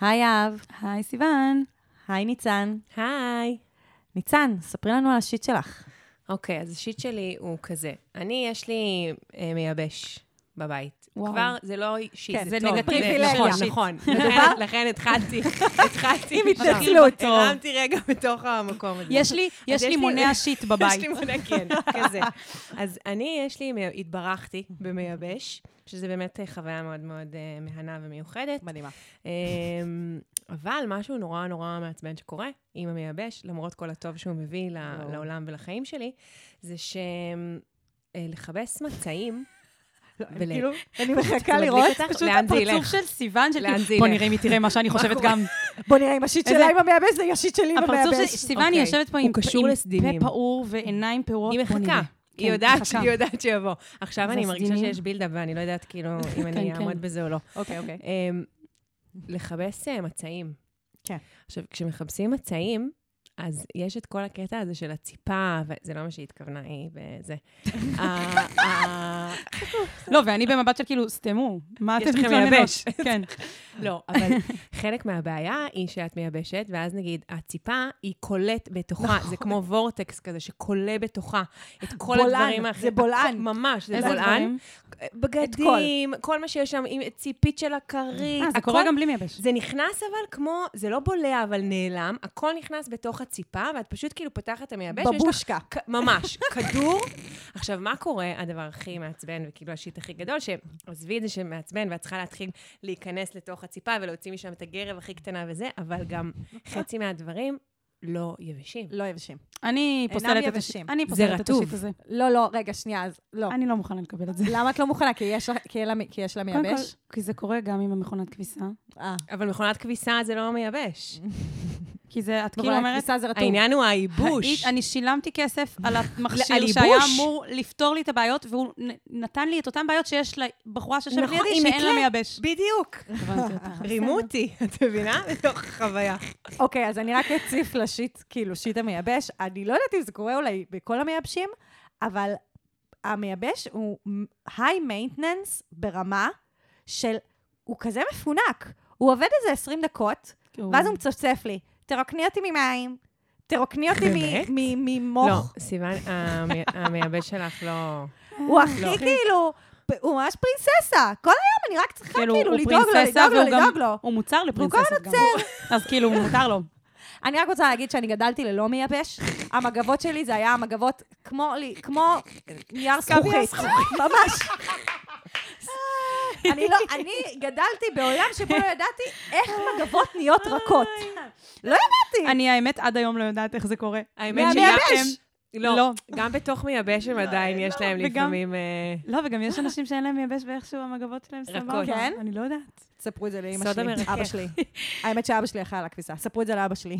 היי אהב. היי סיוון. היי ניצן. היי. ניצן, ספרי לנו על השיט שלך. אוקיי, אז השיט שלי הוא כזה. אני, יש לי אה, מייבש בבית. וואו. כבר, זה לא שיט, כן, זה טוב, נגטיבי. פריבילגיה. נכון, נכון. לכן- לכן התחלתי, התחלתי. עם התנצלות. הרמתי רגע בתוך המקום הזה. יש לי, יש יש לי לי- מונע שיט בבית. יש לי מונה, כן, כזה. אז אני, יש לי, התברכתי במייבש, שזה באמת אה, חוויה מאוד מאוד אה, מהנה ומיוחדת. מדהימה. אמ, אבל משהו נורא נורא מעצבן שקורה עם המייבש, למרות כל הטוב שהוא מביא. לעולם ולחיים שלי, זה שלכבס מצעים, ול- כאילו, אני מחכה לראות. פשוט הפרצוף? של סיוון, של זה בוא? נראה אם היא תראה מה שאני חושבת? גם. בוא נראה אם השיט שלה עם המייבש זה השיט שלי עם הפרצוף של המייבש. סיוון, היא אוקיי. יושבת פה עם. פה פעור ועיניים פעורות. היא מחכה. היא כן, יודעת. שהיא יודעת שיבוא. עכשיו אני מרגישה? שיש בילדה, ואני לא יודעת כאילו אם אני כן, אעמוד כן. בזה או לא. אוקיי, אוקיי. אמ, לכבס אה, מצעים. כן. עכשיו, כשמכבסים מצעים, אז יש את כל הקטע הזה של הציפה, וזה לא מה שהיא התכוונה, היא וזה. לא, ואני במבט של כאילו, סתמו, מה יש אתם לכם מתלוננות? מייבש. כן. לא, אבל חלק מהבעיה היא שאת מייבשת, ואז נגיד, הציפה היא קולט בתוכה, זה כמו וורטקס כזה שכולה בתוכה את כל בולען, הדברים זה האחרים. בולען. ממש, זה בולען. בגדים, כל מה שיש שם, עם ציפית של הכרית. אה, זה קורה גם בלי מייבש. זה נכנס אבל כמו, זה לא בולע אבל נעלם, הכל נכנס בתוך הציפה, ואת פשוט כאילו פותחת את המייבש, בבושקה. ממש, כדור. עכשיו, מה קורה, הדבר הכי מעצבן, וכאילו השיט הכי גדול, שעזבי את זה שמעצבן, ואת צריכה להתחיל להיכנס לתוך הציפה ולהוציא משם את הגרב הכי קטנה וזה, אבל גם חצי מהדברים לא יבשים. לא יבשים. אני פוסלת את. השיט. אני זה פוסלת את. השיט הזה. לא, לא, רגע, שנייה, אז לא. אני לא מוכנה לקבל את זה. למה את לא מוכנה? כי יש לה- כי אין לה- כי יש לה קודם כל, מייבש? כי זה קורה גם עם המכונת כביסה. אה. אבל מכונת כביסה זה לא מייבש. כי זה, את כאילו אומרת, זה רטוב. העניין הוא הייבוש. אני שילמתי כסף על המכשיר שהיה. אמור לפתור לי את הבעיות, והוא נתן לי את אותן בעיות שיש לבחורה שיושבת נכון, לידי, שאין לה. מייבש. בדיוק. רימו אותי, את מבינה? בתוך חוויה. אוקיי, אז אני רק אציף לשיט, כאילו, שיט המייבש. אני לא יודעת אם זה קורה אולי בכל המייבשים, אבל המייבש הוא היי מיינטננס ברמה של, הוא כזה מפונק. הוא עובד איזה 20 דקות, כאילו, ואז הוא מצפצף לי, תרוקני אותי ממים, תרוקני אותי באמת? מ- מ- לא, ממוח. סיוון, המי- המייבש שלך לא... הוא הכי לא. כאילו, הוא ממש פרינססה. כל היום אני רק צריכה כאילו, כאילו הוא לדאוג לו, לדאוג לו, לדאוג לו. הוא מוצר והוא לפרינססות גם. אז כאילו, מותר לו. אני רק רוצה להגיד שאני גדלתי ללא מייבש. המגבות שלי זה היה המגבות כמו, לי- כמו נייר זכוכית. ממש. אני לא, אני גדלתי בעולם שבו לא ידעתי איך מגבות נהיות רכות. לא ידעתי. אני, האמת, עד היום לא יודעת איך זה קורה. האמת מהמייבש. לא, לא. גם בתוך מייבש הם עדיין יש להם לפעמים... אה, לא, וגם יש אנשים שאין להם מייבש ואיכשהו המגבות שלהם. סבבה. כן? אני לא יודעת. ספרו את זה לאמא סוד שלי, המרכך. אבא שלי. האמת שאבא שלי אחראי על הכביסה. ספרו את זה לאבא שלי.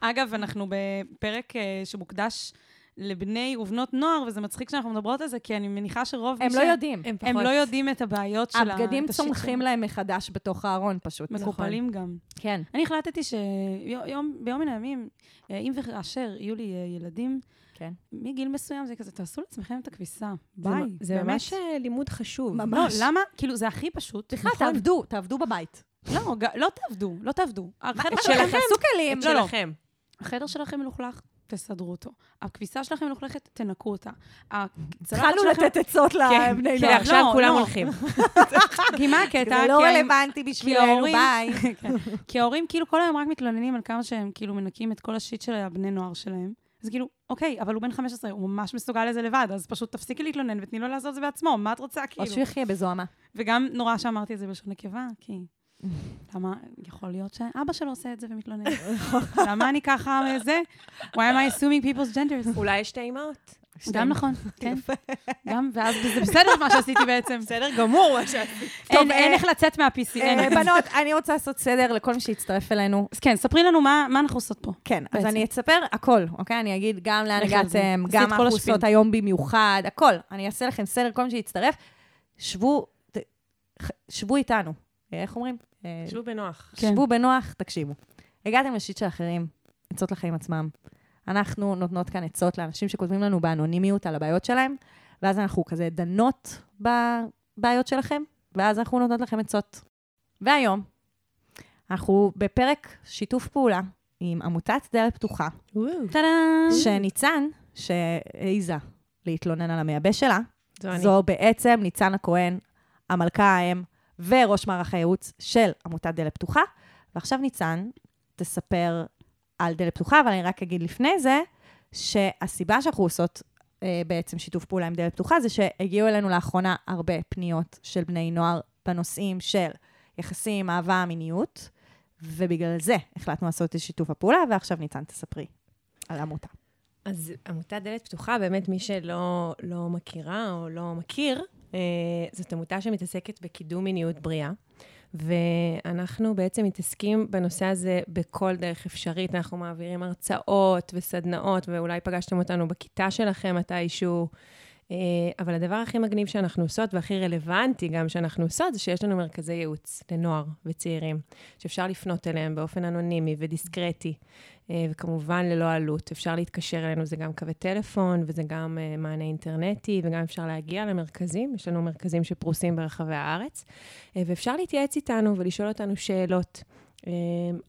אגב, אנחנו בפרק אה, שמוקדש לבני ובנות נוער, וזה מצחיק שאנחנו מדברות על זה, כי אני מניחה שרוב הם לא ש... יודעים. הם הם פחות. לא יודעים את הבעיות של ה... הבגדים צומחים. להם מחדש בתוך הארון פשוט. מקופלים גם. כן. אני החלטתי שיום, ביום מן הימים, אה, אם וכאשר יהיו לי אה, ילדים, כן. מגיל מסוים זה כזה, תעשו לעצמכם את הכביסה. זה ביי. זה באמת. ממש אה, לימוד חשוב. ממש. לא, למה? כאילו, זה הכי פשוט. בכלל, נכון? תעבדו, תעבדו בבית. לא, לא תעבדו, לא תעבדו. החדר את שלכם, שלכם, לא, לא. שלכם. החדר שלכם מלוכלך, תסדרו אותו. הכביסה שלכם מלוכלכת, תנקו אותה. התחלנו לתת עצות כן, לבני כי נוער. עכשיו לא, כולם לא. הולכים. כי מה הקטע? זה לא רלוונטי בשבילנו, ביי. כן. כי ההורים כאילו כל היום רק מתלוננים על כמה שהם כאילו מנקים את כל השיט של הבני נוער שלהם. אז כאילו, אוקיי, אבל הוא בן 15, הוא ממש מסוגל לזה לבד, אז פשוט תפסיקי להתלונן ותני לו לעשות את זה בעצמו, מה את רוצה, או כאילו? שהוא יחיה בזוהמה. וגם נורא שאמרתי את זה בלשון נקבה, כי... למה, יכול להיות שאבא שלו עושה את זה ומתלונן. למה אני ככה זה? Why am I assuming people's genders? אולי יש שתי אימהות. גם נכון, כן. גם, ואז זה בסדר מה שעשיתי בעצם. בסדר גמור מה שעשית. אין אה, אין איך לצאת מה-PC, אה. בנות, אני רוצה לעשות סדר לכל מי שהצטרף אלינו. אז כן, ספרי לנו מה אנחנו עושות פה. כן, אז. אני אספר הכל, אוקיי? אני אגיד גם לאן. הגעתם, גם מה אנחנו. עושות היום במיוחד, הכל. אני אעשה לכם סדר, כל מי שהצטרף. שבו, שבו איתנו. אה, איך אומרים? אה, שבו בנוח. כן. שבו בנוח, תקשיבו. הגעתם לשיט של אחרים, עצות לחיים עצמם. אנחנו נותנות כאן עצות לאנשים שכותבים לנו באנונימיות על הבעיות שלהם, ואז אנחנו כזה דנות בבעיות שלכם, ואז אנחנו נותנות לכם עצות. והיום, אנחנו בפרק שיתוף פעולה עם עמותת דלת פתוחה, טאדאם! שניצן, שהעיזה להתלונן על המייבש שלה, זו. זו בעצם ניצן הכהן, המלכה האם וראש מערך הייעוץ של עמותת דלת פתוחה. ועכשיו ניצן תספר על דלת פתוחה, אבל אני רק אגיד לפני זה, שהסיבה שאנחנו עושות אה, בעצם שיתוף פעולה עם דלת פתוחה, זה שהגיעו אלינו לאחרונה הרבה פניות של בני נוער בנושאים של יחסים, אהבה, מיניות, ובגלל זה החלטנו לעשות את שיתוף הפעולה, ועכשיו ניצן תספרי על העמותה. אז עמותת דלת פתוחה, באמת מי שלא לא מכירה או לא מכיר, זאת עמותה שמתעסקת בקידום מיניות בריאה. ואנחנו בעצם מתעסקים בנושא הזה בכל דרך אפשרית. אנחנו מעבירים הרצאות וסדנאות, ואולי פגשתם אותנו בכיתה שלכם מתישהו. אה, אבל הדבר הכי מגניב שאנחנו עושות, והכי רלוונטי גם שאנחנו עושות, זה שיש לנו מרכזי ייעוץ לנוער וצעירים, שאפשר לפנות אליהם באופן אנונימי ודיסקרטי, אה, וכמובן ללא עלות. אפשר להתקשר אלינו, זה גם קווי טלפון, וזה גם אה, מענה אינטרנטי, וגם אפשר להגיע למרכזים. יש לנו מרכזים שפרוסים ברחבי הארץ, ואפשר להתייעץ איתנו ולשאול אותנו שאלות.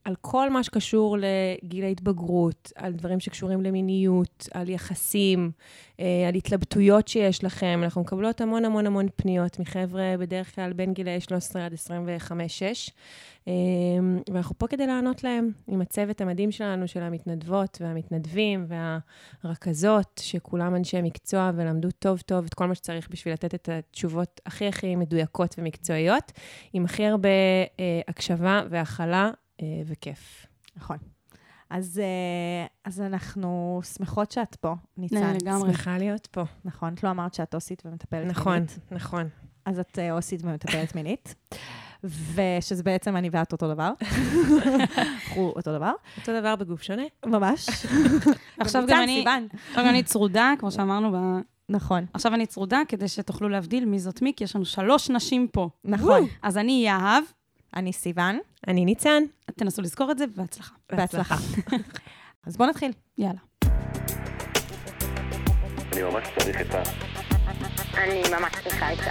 על כל מה שקשור לגיל ההתבגרות, על דברים שקשורים למיניות, על יחסים, על התלבטויות שיש לכם. אנחנו מקבלות המון המון המון פניות מחבר'ה, בדרך כלל בין גילאי 13 עד 25-6, ואנחנו פה כדי לענות להם עם הצוות המדהים שלנו, של המתנדבות והמתנדבים והרכזות, שכולם אנשי מקצוע ולמדו טוב טוב את כל מה שצריך בשביל לתת את התשובות הכי הכי מדויקות ומקצועיות, עם הכי הרבה אה, הקשבה והכלה אה, וכיף. נכון. אז, אה, אז אנחנו שמחות שאת פה, ניצן. כן, לגמרי. שמחה להיות פה. נכון, את לא אמרת שאת אוסית ומטפלת נכון, מינית. נכון. אז את אה, אוסית ומטפלת מינית, ושזה בעצם אני ואת אותו דבר. אנחנו אותו דבר, אותו דבר בגוף שונה. ממש. עכשיו גם אני. עכשיו גם אני צרודה, כמו שאמרנו, ב... נכון, עכשיו אני צרודה, כדי שתוכלו להבדיל מי זאת מי, כי יש לנו שלוש נשים פה. נכון. אז אני יהב, אני סיוון, אני ניצן. תנסו לזכור את זה, בהצלחה. בהצלחה. אז בואו נתחיל. יאללה. אני ממש צריך את ה... אני ממש צריכה את זה.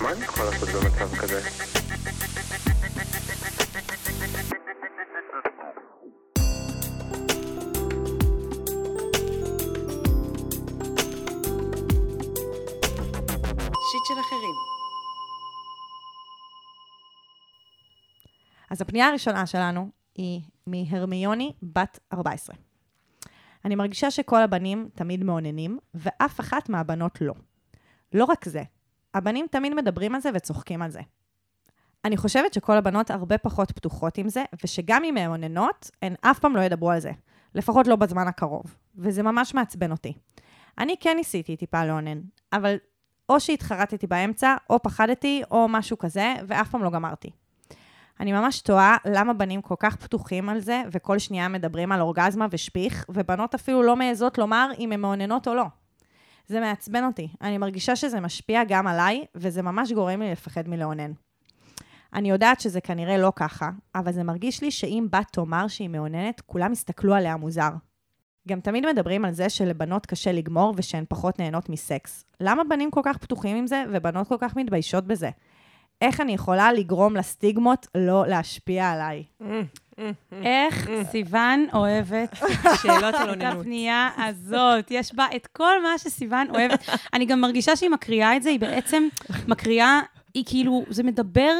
מה אני יכול לעשות במצב כזה? הפנייה הראשונה שלנו היא מהרמיוני, בת 14. אני מרגישה שכל הבנים תמיד מאוננים, ואף אחת מהבנות לא. לא רק זה, הבנים תמיד מדברים על זה וצוחקים על זה. אני חושבת שכל הבנות הרבה פחות פתוחות עם זה, ושגם אם הן מאוננות, הן אף פעם לא ידברו על זה. לפחות לא בזמן הקרוב. וזה ממש מעצבן אותי. אני כן ניסיתי טיפה לאונן, אבל או שהתחרטתי באמצע, או פחדתי, או משהו כזה, ואף פעם לא גמרתי. אני ממש תוהה למה בנים כל כך פתוחים על זה, וכל שנייה מדברים על אורגזמה ושפיך, ובנות אפילו לא מעזות לומר אם הן מעוננות או לא. זה מעצבן אותי. אני מרגישה שזה משפיע גם עליי, וזה ממש גורם לי לפחד מלאונן. אני יודעת שזה כנראה לא ככה, אבל זה מרגיש לי שאם בת תאמר שהיא מאוננת, כולם יסתכלו עליה מוזר. גם תמיד מדברים על זה שלבנות קשה לגמור ושהן פחות נהנות מסקס. למה בנים כל כך פתוחים עם זה ובנות כל כך מתביישות בזה? איך אני יכולה לגרום לסטיגמות לא להשפיע עליי? איך סיוון אוהבת שאלות על את. הפנייה הזאת. יש בה את כל מה שסיוון אוהבת. אני גם מרגישה שהיא מקריאה את זה, היא בעצם מקריאה, היא כאילו, זה מדבר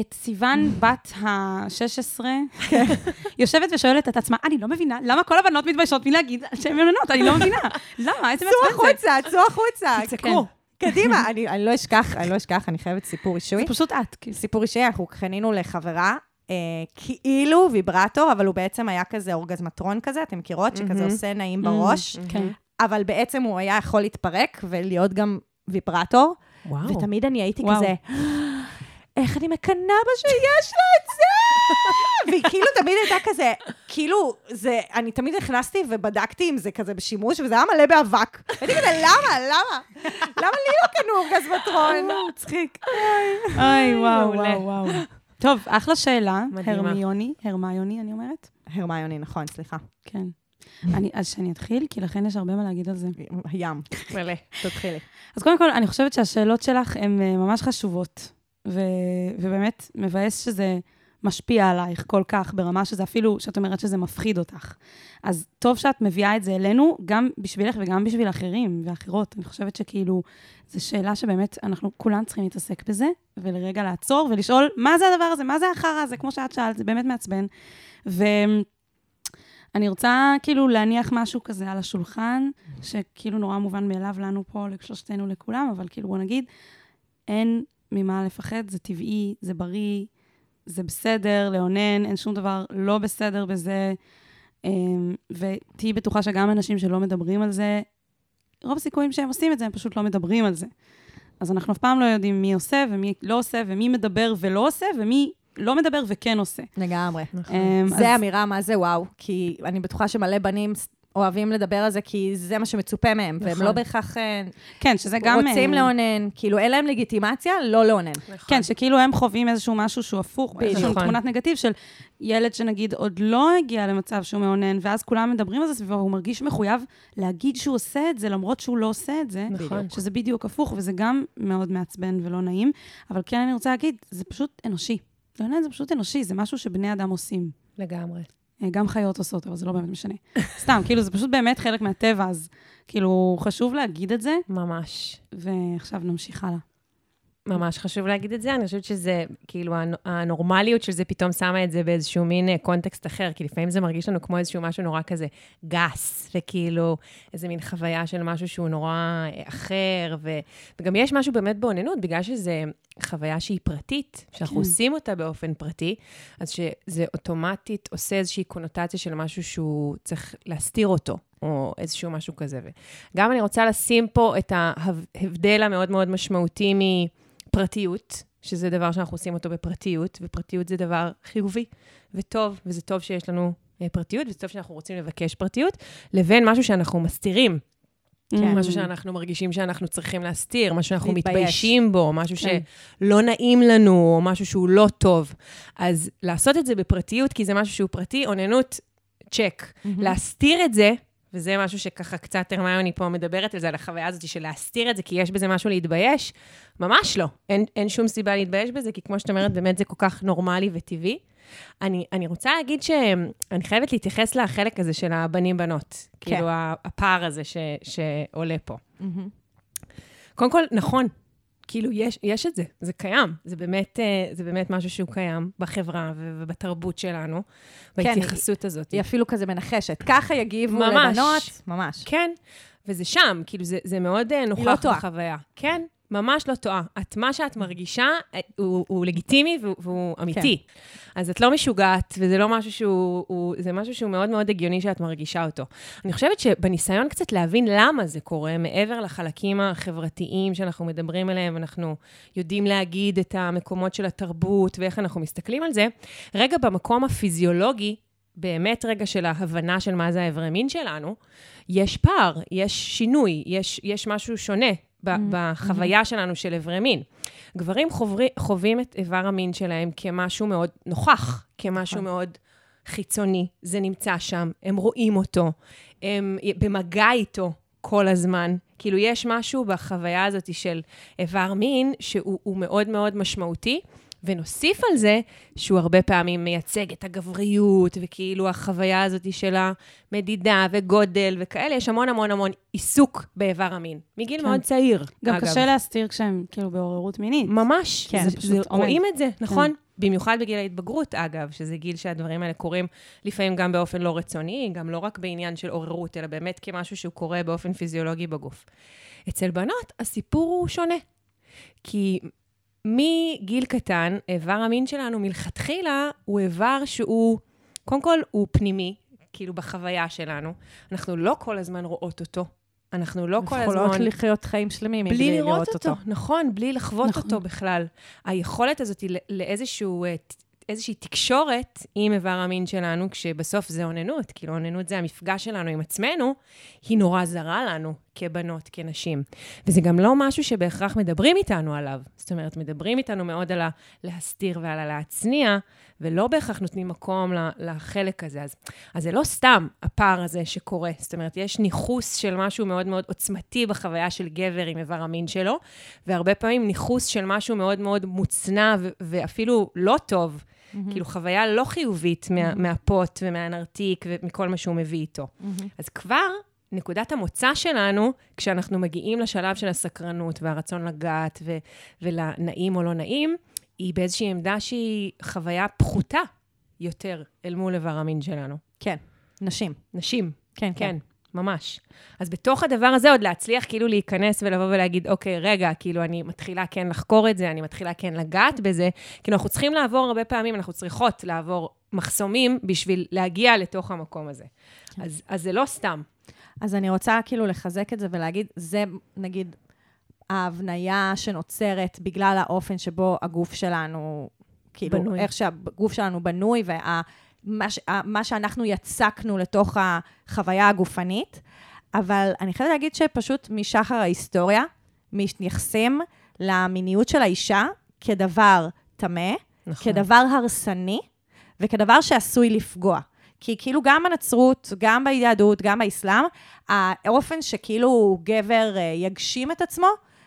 את סיוון בת ה-16, יושבת ושואלת את עצמה, אני לא מבינה, למה כל הבנות מתביישות מלהגיד שהן מנונות? אני לא מבינה. למה? איזה צאו מעצבן זה. החוצה, צאו החוצה. תצעקו. קדימה, אני, אני לא אשכח, אני לא אשכח, אני חייבת סיפור אישי. זה פשוט את, כאילו. סיפור אישי, אנחנו קנינו לחברה, אה, כאילו ויברטור, אבל הוא בעצם היה כזה אורגזמטרון כזה, אתם מכירות? שכזה עושה נעים בראש, כן. אבל בעצם הוא היה יכול להתפרק ולהיות גם ויברטור, וואו. ותמיד אני הייתי וואו. כזה, איך אני מקנאה בה שיש לה את זה! והיא כאילו תמיד הייתה כזה, כאילו, זה, אני תמיד נכנסתי ובדקתי אם זה כזה בשימוש, וזה היה מלא באבק. הייתי כזה, למה? למה? למה לי לא קנו אורגזמטרון? מצחיק. אוי, וואו. וואו. טוב, אחלה שאלה. מדהימה. הרמיוני, הרמיוני, אני אומרת. הרמיוני, נכון, סליחה. כן. אני, אז שאני אתחיל, כי לכן יש הרבה מה להגיד על זה. ים. מלא. תתחילי. אז קודם כל, אני חושבת שהשאלות שלך הן אה, ממש חשובות. ו- ובאמת מבאס שזה משפיע עלייך כל כך, ברמה שזה אפילו, שאת אומרת שזה מפחיד אותך. אז טוב שאת מביאה את זה אלינו, גם בשבילך וגם בשביל אחרים ואחרות. אני חושבת שכאילו, זו שאלה שבאמת אנחנו כולם צריכים להתעסק בזה, ולרגע לעצור ולשאול, מה זה הדבר הזה? מה זה החרא הזה? כמו שאת שאלת, זה באמת מעצבן. ואני רוצה כאילו להניח משהו כזה על השולחן, שכאילו נורא מובן מאליו לנו פה, לשלושתנו, לכולם, אבל כאילו בוא נגיד, אין ממה לפחד, זה טבעי, זה בריא, זה בסדר לאונן, אין שום דבר לא בסדר בזה. אמ, ותהיי בטוחה שגם אנשים שלא מדברים על זה, רוב הסיכויים שהם עושים את זה, הם פשוט לא מדברים על זה. אז אנחנו אף פעם לא יודעים מי עושה ומי לא עושה, ומי מדבר ולא עושה, ומי לא מדבר וכן עושה. לגמרי. אמ, זה אז- אמירה מה זה וואו, כי אני בטוחה שמלא בנים אוהבים לדבר על זה, כי זה מה שמצופה מהם, והם נכון. לא בהכרח אה, כן, שזה גם... רוצים אה, לאונן, כאילו אין להם לגיטימציה לא לאונן. כן, שכאילו הם חווים איזשהו משהו שהוא הפוך, בדיוק. איזושהי נכון. תמונת נגטיב של ילד שנגיד עוד לא הגיע למצב שהוא מאונן, ואז כולם מדברים על זה סביבו, והוא מרגיש מחויב להגיד שהוא עושה את זה, למרות שהוא לא עושה את זה. נכון. שזה בדיוק הפוך, וזה גם מאוד מעצבן ולא נעים. אבל כן, אני רוצה להגיד, זה פשוט אנושי. לאונן זה פשוט אנושי, זה משהו שבני אדם עושים. לגמרי. אה, גם חיות עושות, אבל זה לא באמת משנה. סתם, כאילו, זה פשוט באמת חלק מהטבע, אז כאילו, חשוב להגיד את זה, ממש. ועכשיו נמשיך הלאה. ממש חשוב להגיד את זה. אני חושבת שזה, כאילו, הנ- הנורמליות של זה פתאום שמה את זה באיזשהו מין אה, קונטקסט אחר, כי לפעמים זה מרגיש לנו כמו איזשהו משהו נורא כזה גס, וכאילו, איזה מין חוויה של משהו שהוא נורא אה, אחר, ו... וגם יש משהו באמת באוננות, בגלל שזו חוויה שהיא פרטית, שאנחנו כן. עושים אותה באופן פרטי, אז שזה אוטומטית עושה איזושהי קונוטציה של משהו שהוא צריך להסתיר אותו. או איזשהו משהו כזה. וגם אני רוצה לשים פה את ההבדל המאוד מאוד משמעותי פרטיות, שזה דבר שאנחנו עושים אותו בפרטיות, ופרטיות זה דבר חיובי וטוב, וזה טוב שיש לנו אה, פרטיות, וזה טוב שאנחנו רוצים לבקש פרטיות, לבין משהו שאנחנו מסתירים. כן. משהו שאנחנו מרגישים שאנחנו צריכים להסתיר, משהו שאנחנו להתבייש. מתביישים בו, משהו כן. שלא נעים לנו, או משהו שהוא לא טוב. אז לעשות את זה בפרטיות, כי זה משהו שהוא פרטי, אוננות, צ'ק. להסתיר את זה, וזה משהו שככה קצת הרמיוני פה מדברת על זה, על החוויה הזאת של להסתיר את זה, כי יש בזה משהו להתבייש, ממש לא. אין, אין שום סיבה להתבייש בזה, כי כמו שאת אומרת, באמת זה כל כך נורמלי וטבעי. אני, אני רוצה להגיד שאני חייבת להתייחס לחלק הזה של הבנים-בנות. כן. כאילו, הפער הזה ש, שעולה פה. מהמם. קודם כל, נכון. כאילו, יש, יש את זה, זה קיים. זה באמת, אה, זה באמת משהו שהוא קיים בחברה ובתרבות שלנו, בהתייחסות הזאת. היא אפילו כזה מנחשת. ככה יגיבו ממש. לבנות, ממש. כן, וזה שם, כאילו, זה, זה מאוד אה, נוכח לא. בחוויה. כן, ממש לא טועה. את, מה שאת מרגישה אה, הוא, הוא לגיטימי והוא, והוא אמיתי. כן. אז את לא משוגעת, וזה לא משהו שהוא, הוא, זה משהו שהוא מאוד מאוד הגיוני שאת מרגישה אותו. אני חושבת שבניסיון קצת להבין למה זה קורה, מעבר לחלקים החברתיים שאנחנו מדברים עליהם, אנחנו יודעים להגיד את המקומות של התרבות ואיך אנחנו מסתכלים על זה, רגע במקום הפיזיולוגי, באמת רגע של ההבנה של מה זה האיברי מין שלנו, יש פער, יש שינוי, יש, יש משהו שונה ב- בחוויה שלנו של איברי מין. גברים חוברי, חווים את איבר המין שלהם כמשהו מאוד נוכח, כמשהו מאוד חיצוני. זה נמצא שם, הם רואים אותו, הם במגע איתו כל הזמן. כאילו, יש משהו בחוויה הזאת של איבר מין שהוא הוא מאוד מאוד משמעותי. ונוסיף על זה שהוא הרבה פעמים מייצג את הגבריות, וכאילו החוויה הזאת של המדידה וגודל וכאלה, יש המון המון המון עיסוק באיבר המין. מגיל כן. מאוד צעיר, גם אגב. קשה להסתיר כשהם כאילו בעוררות מינית. ממש. כן, זה, פשוט זה, עומד. רואים את זה, נכון? במיוחד בגיל ההתבגרות, אגב, שזה גיל שהדברים האלה קורים לפעמים גם באופן לא רצוני, גם לא רק בעניין של עוררות, אלא באמת כמשהו שהוא קורה באופן פיזיולוגי בגוף. אצל בנות הסיפור הוא שונה. כי מגיל קטן, איבר המין שלנו מלכתחילה הוא איבר שהוא, קודם כל, הוא פנימי, כאילו בחוויה שלנו. אנחנו לא כל הזמן רואות אותו. אנחנו לא כל הזמן... יכולות לחיות חיים שלמים בלי לראות אותו, נכון, בלי לחוות נכון. אותו בכלל. היכולת הזאת היא לאיזשהו, אה, איזושהי תקשורת עם איבר המין שלנו, כשבסוף זה אוננות, כאילו אוננות זה המפגש שלנו עם עצמנו, היא נורא זרה לנו. כבנות, כנשים. וזה גם לא משהו שבהכרח מדברים איתנו עליו. זאת אומרת, מדברים איתנו מאוד על הלהסתיר ועל הלהצניע, ולא בהכרח נותנים מקום לחלק הזה. אז, אז זה לא סתם הפער הזה שקורה. זאת אומרת, יש ניכוס של משהו מאוד מאוד עוצמתי בחוויה של גבר עם איבר המין שלו, והרבה פעמים ניכוס של משהו מאוד מאוד מוצנע ו- ואפילו לא טוב. Mm-hmm. כאילו, חוויה לא חיובית מה, mm-hmm. מהפוט ומהנרתיק ומכל מה שהוא מביא איתו. Mm-hmm. אז כבר נקודת המוצא שלנו, כשאנחנו מגיעים לשלב של הסקרנות והרצון לגעת ו- ולנעים או לא נעים, היא באיזושהי עמדה שהיא חוויה פחותה יותר אל מול איבר המין שלנו. כן, נשים. נשים. כן, כן, ממש. אז בתוך הדבר הזה עוד להצליח כאילו להיכנס ולבוא ולהגיד, אוקיי, רגע, כאילו אני מתחילה כן לחקור את זה, אני מתחילה כן לגעת בזה. כאילו אנחנו צריכים לעבור הרבה פעמים, אנחנו צריכות לעבור מחסומים בשביל להגיע לתוך המקום הזה. כן. אז, אז זה לא סתם. אז אני רוצה כאילו לחזק את זה ולהגיד, זה נגיד ההבניה שנוצרת בגלל האופן שבו הגוף שלנו, כאילו, בנוי. איך שהגוף שלנו בנוי, ומה ש, מה שאנחנו יצקנו לתוך החוויה הגופנית. אבל אני חייבת להגיד שפשוט משחר ההיסטוריה, מתייחסים למיניות של האישה כדבר טמא, נכון. כדבר הרסני, וכדבר שעשוי לפגוע. כי כאילו גם בנצרות, גם ביהדות, גם באסלאם, האופן שכאילו גבר אה, יגשים את עצמו,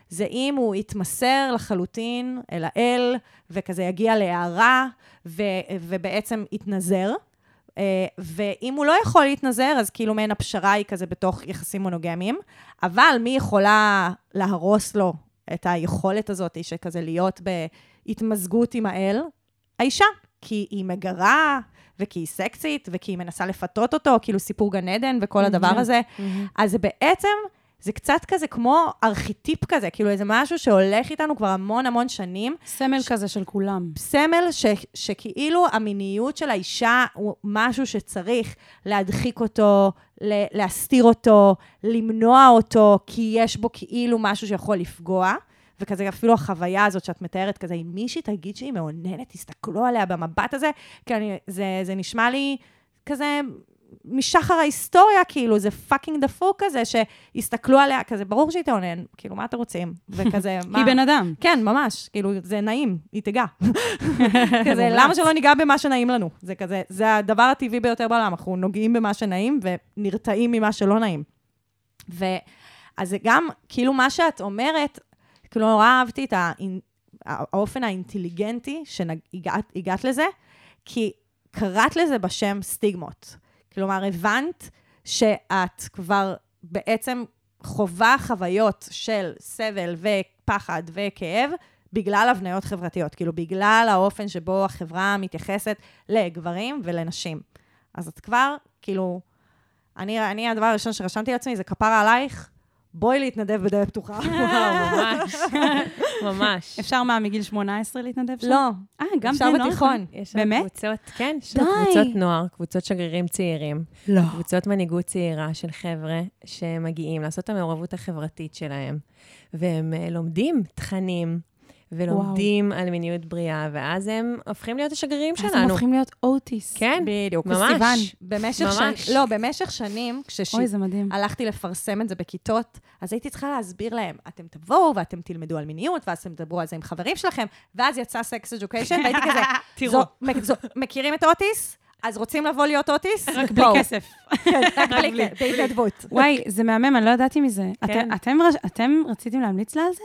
זה אם הוא יתמסר לחלוטין אל האל, וכזה יגיע להערה, ו- ובעצם יתנזר. אה, ואם הוא לא יכול להתנזר, אז כאילו מעין הפשרה היא כזה בתוך יחסים מונוגמיים. אבל מי יכולה להרוס לו את היכולת הזאת של כזה להיות בהתמזגות עם האל? האישה. כי היא מגרה, וכי היא סקסית, וכי היא מנסה לפתות אותו, כאילו סיפור גן עדן וכל הדבר הזה. אז זה בעצם, זה קצת כזה כמו ארכיטיפ כזה, כאילו איזה משהו שהולך איתנו כבר המון המון שנים. סמל כזה של כולם. סמל ש, שכאילו המיניות של האישה הוא משהו שצריך להדחיק אותו, ל- להסתיר אותו, למנוע אותו, כי יש בו כאילו משהו שיכול לפגוע. וכזה אפילו החוויה הזאת שאת מתארת, כזה, אם מישהי תגיד שהיא מאוננת, תסתכלו עליה במבט הזה, כי אני, זה, זה נשמע לי כזה משחר ההיסטוריה, כאילו, זה פאקינג דפוק כזה, שיסתכלו עליה, כזה, ברור שהיא תאונן, כאילו, מה אתם רוצים? וכזה, מה? היא בן אדם. כן, ממש, כאילו, זה נעים, היא תיגע. כזה, למה שלא ניגע במה שנעים לנו? זה כזה, זה הדבר הטבעי ביותר בעולם, אנחנו נוגעים במה שנעים ונרתעים ממה שלא נעים. ו... אז זה גם, כאילו, מה שאת אומרת, כאילו, נורא אהבתי את. האופן האינטליגנטי שהגעת לזה, כי קראת לזה בשם סטיגמות. כלומר, הבנת שאת כבר בעצם חווה חוויות של סבל ופחד וכאב בגלל הבניות חברתיות, כאילו בגלל האופן שבו החברה מתייחסת לגברים ולנשים. אז את כבר, כאילו, אני, אני הדבר הראשון שרשמתי לעצמי זה כפרה עלייך, בואי להתנדב בדלת פתוחה. וואו, ממש. ממש. אפשר מה, מגיל 18 להתנדב שם? לא, אה, גם אפשר בני נוער? בתיכון. יש לנו באמת? קבוצות, כן, יש לנו. קבוצות נוער, קבוצות שגרירים צעירים, לא. קבוצות מנהיגות צעירה של חבר'ה שמגיעים לעשות את המעורבות החברתית שלהם, והם אה, לומדים תכנים, ולומדים על מיניות בריאה, ואז הם הופכים להיות השגרירים אז הם שלנו. הופכים להיות אוטיס. כן, בדיוק. ממש. סיוון. במשך ממש. שנים, לא, במשך שנים, כשש... אוי, זה מדהים. הלכתי לפרסם את זה בכיתות, אז הייתי צריכה להסביר להם, אתם תבואו ואתם תלמדו על מיניות, ואז אתם תדברו על זה עם חברים שלכם, ואז יצא סקס אדיוקיישן, והייתי כזה, תראו. זו, מכירים את אוטיס? אז רוצים לבוא להיות אוטיס? רק בלי. כסף. כן, רק בלי בהתנדבות. וואי, זה מהמם, אני לא ידעתי מזה. כן. אתם- אתם רציתם להמליץ לה על זה?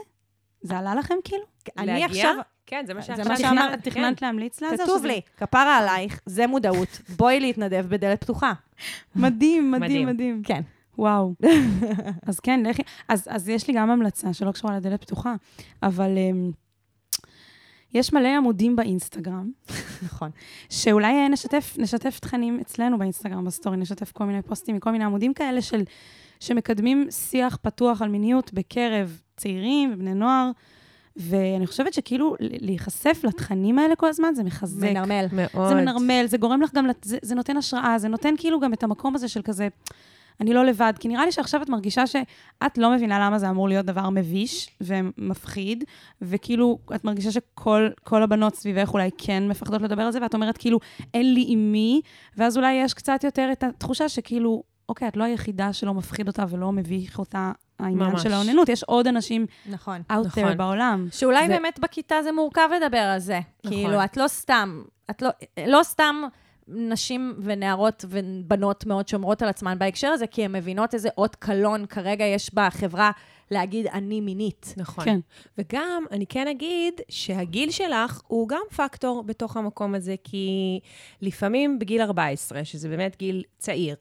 זה עלה לכם כאילו? אני להגיע? עכשיו, כן, זה מה זה שעכשיו מה תכננת- אמרת, כן. תכננת להמליץ לה זה? כתוב שזה- לי, כפרה עלייך, זה מודעות, בואי להתנדב בדלת פתוחה. מדהים, מדהים. מדהים, מדהים. כן. וואו. אז כן, לכי. אז, אז יש לי גם המלצה שלא קשורה לדלת פתוחה, אבל um, יש מלא עמודים באינסטגרם, נכון. שאולי אה, נשתף, נשתף תכנים אצלנו באינסטגרם, בסטורי, נשתף כל מיני פוסטים מכל מיני עמודים כאלה של, שמקדמים שיח פתוח על מיניות בקרב צעירים ובני נוער, ואני חושבת שכאילו להיחשף לתכנים האלה כל הזמן, זה מחזק. מנרמל. מאוד. זה מנרמל, זה גורם לך גם, זה, זה נותן השראה, זה נותן כאילו גם את המקום הזה של כזה, אני לא לבד. כי נראה לי שעכשיו את מרגישה שאת לא מבינה למה זה אמור להיות דבר מביש ומפחיד, וכאילו, את מרגישה שכל כל הבנות סביבך אולי כן מפחדות לדבר על זה, ואת אומרת כאילו, אין לי עם מי, ואז אולי יש קצת יותר את התחושה שכאילו, אוקיי, את לא היחידה שלא מפחיד אותה ולא מביך אותה העניין ממש. של האוננות, יש עוד אנשים נכון. out נכון. there בעולם. שאולי זה- באמת בכיתה זה מורכב לדבר על זה. נכון. כאילו, את לא סתם, את לא, לא סתם נשים ונערות ובנות מאוד שומרות על עצמן בהקשר הזה, כי הן מבינות איזה אות קלון כרגע יש בחברה להגיד אני מינית. נכון. כן. וגם, אני כן אגיד שהגיל שלך הוא גם פקטור בתוך המקום הזה, כי לפעמים בגיל 14, שזה באמת גיל צעיר,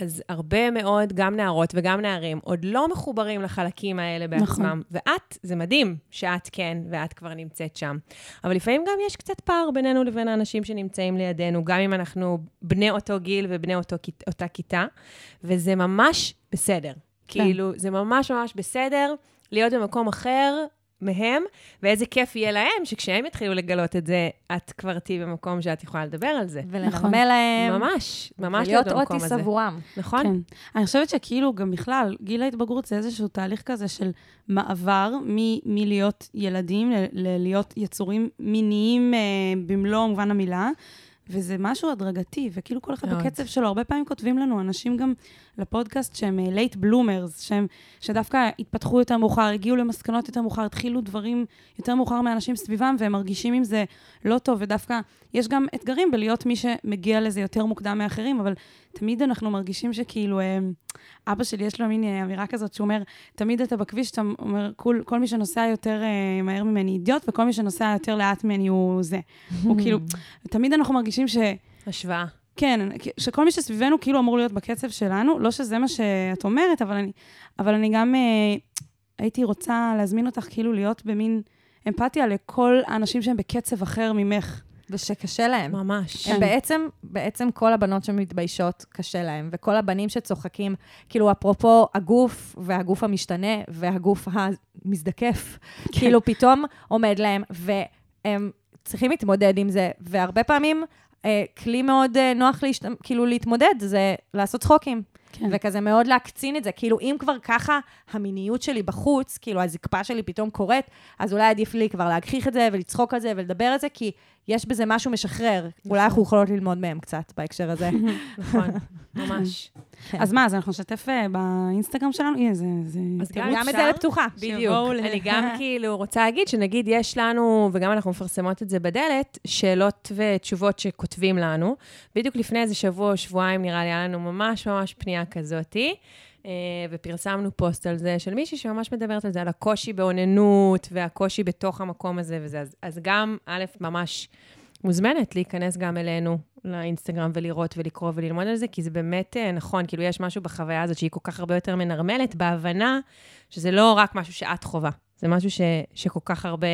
אז הרבה מאוד, גם נערות וגם נערים, עוד לא מחוברים לחלקים האלה בעצמם. נכון. ואת, זה מדהים שאת כן, ואת כבר נמצאת שם. אבל לפעמים גם יש קצת פער בינינו לבין האנשים שנמצאים לידינו, גם אם אנחנו בני אותו גיל ובני אותו, אותה כיתה, וזה ממש בסדר. כן. כאילו, זה ממש ממש בסדר להיות במקום אחר מהם, ואיזה כיף יהיה להם שכשהם יתחילו לגלות את זה, את כבר תהיי במקום שאת יכולה לדבר על זה. נכון. ולנרמל להם, ממש, ממש להיות במקום אוטיס הזה. עבורם. נכון? כן. אני חושבת שכאילו, גם בכלל, גיל ההתבגרות זה איזשהו תהליך כזה של מעבר מ- מלהיות ילדים ל- ללהיות יצורים מיניים אה, במלוא מובן המילה. וזה משהו הדרגתי, וכאילו כל אחד מאוד. בקצב שלו. הרבה פעמים כותבים לנו אנשים גם לפודקאסט שהם late bloomers, שהם, שדווקא התפתחו יותר מאוחר, הגיעו למסקנות יותר מאוחר, התחילו דברים יותר מאוחר מאנשים סביבם, והם מרגישים עם זה לא טוב, ודווקא יש גם אתגרים בלהיות מי שמגיע לזה יותר מוקדם מאחרים, אבל תמיד אנחנו מרגישים שכאילו, אה, אבא שלי יש לו מין אה, אמירה כזאת, שהוא אומר, תמיד אתה בכביש, אתה אומר, כל, כל מי שנוסע יותר אה, מהר ממני אידיוט, וכל מי שנוסע יותר לאט ממני הוא זה. הוא כאילו, תמיד אנחנו מרגישים ש... השוואה. כן, שכל מי שסביבנו כאילו אמור להיות בקצב שלנו, לא שזה מה שאת אומרת, אבל אני, אבל אני גם אה, הייתי רוצה להזמין אותך כאילו להיות במין אמפתיה לכל האנשים שהם בקצב אחר ממך. ושקשה להם. ממש. הם כן. בעצם, בעצם כל הבנות שמתביישות, קשה להם, וכל הבנים שצוחקים, כאילו, אפרופו הגוף, והגוף המשתנה, והגוף המזדקף, כאילו, פתאום עומד להם, והם צריכים להתמודד עם זה, והרבה פעמים, אה, כלי מאוד אה, נוח להשת... כאילו להתמודד, זה לעשות צחוקים. כן. וכזה מאוד להקצין את זה. כאילו, אם כבר ככה המיניות שלי בחוץ, כאילו, הזקפה שלי פתאום קורית, אז אולי עדיף לי כבר להגחיך את זה ולצחוק על זה ולדבר על זה, כי יש בזה משהו משחרר. אולי אנחנו יכולות ללמוד מהם קצת בהקשר הזה. נכון, ממש. כן. אז מה, אז אנחנו נשתף אה, באינסטגרם שלנו? הנה, זה... זה אז תראו, גם גם את? זה לפתוחה. בדיוק. אני גם כאילו רוצה להגיד שנגיד יש לנו, וגם אנחנו מפרסמות את זה בדלת, שאלות ותשובות שכותבים לנו. בדיוק לפני איזה שבוע או שבועיים נראה לי, היה לנו ממש ממש פנייה כזאתי. אה, ופרסמנו פוסט על זה של מישהי שממש מדברת על זה, על הקושי באוננות והקושי בתוך המקום הזה וזה. אז, אז גם, א', ממש מוזמנת להיכנס גם אלינו לאינסטגרם ולראות ולקרוא וללמוד על זה, כי זה באמת אה, נכון, כאילו יש משהו בחוויה הזאת שהיא כל כך הרבה יותר מנרמלת, בהבנה שזה לא רק משהו שאת חווה, זה משהו ש, שכל כך הרבה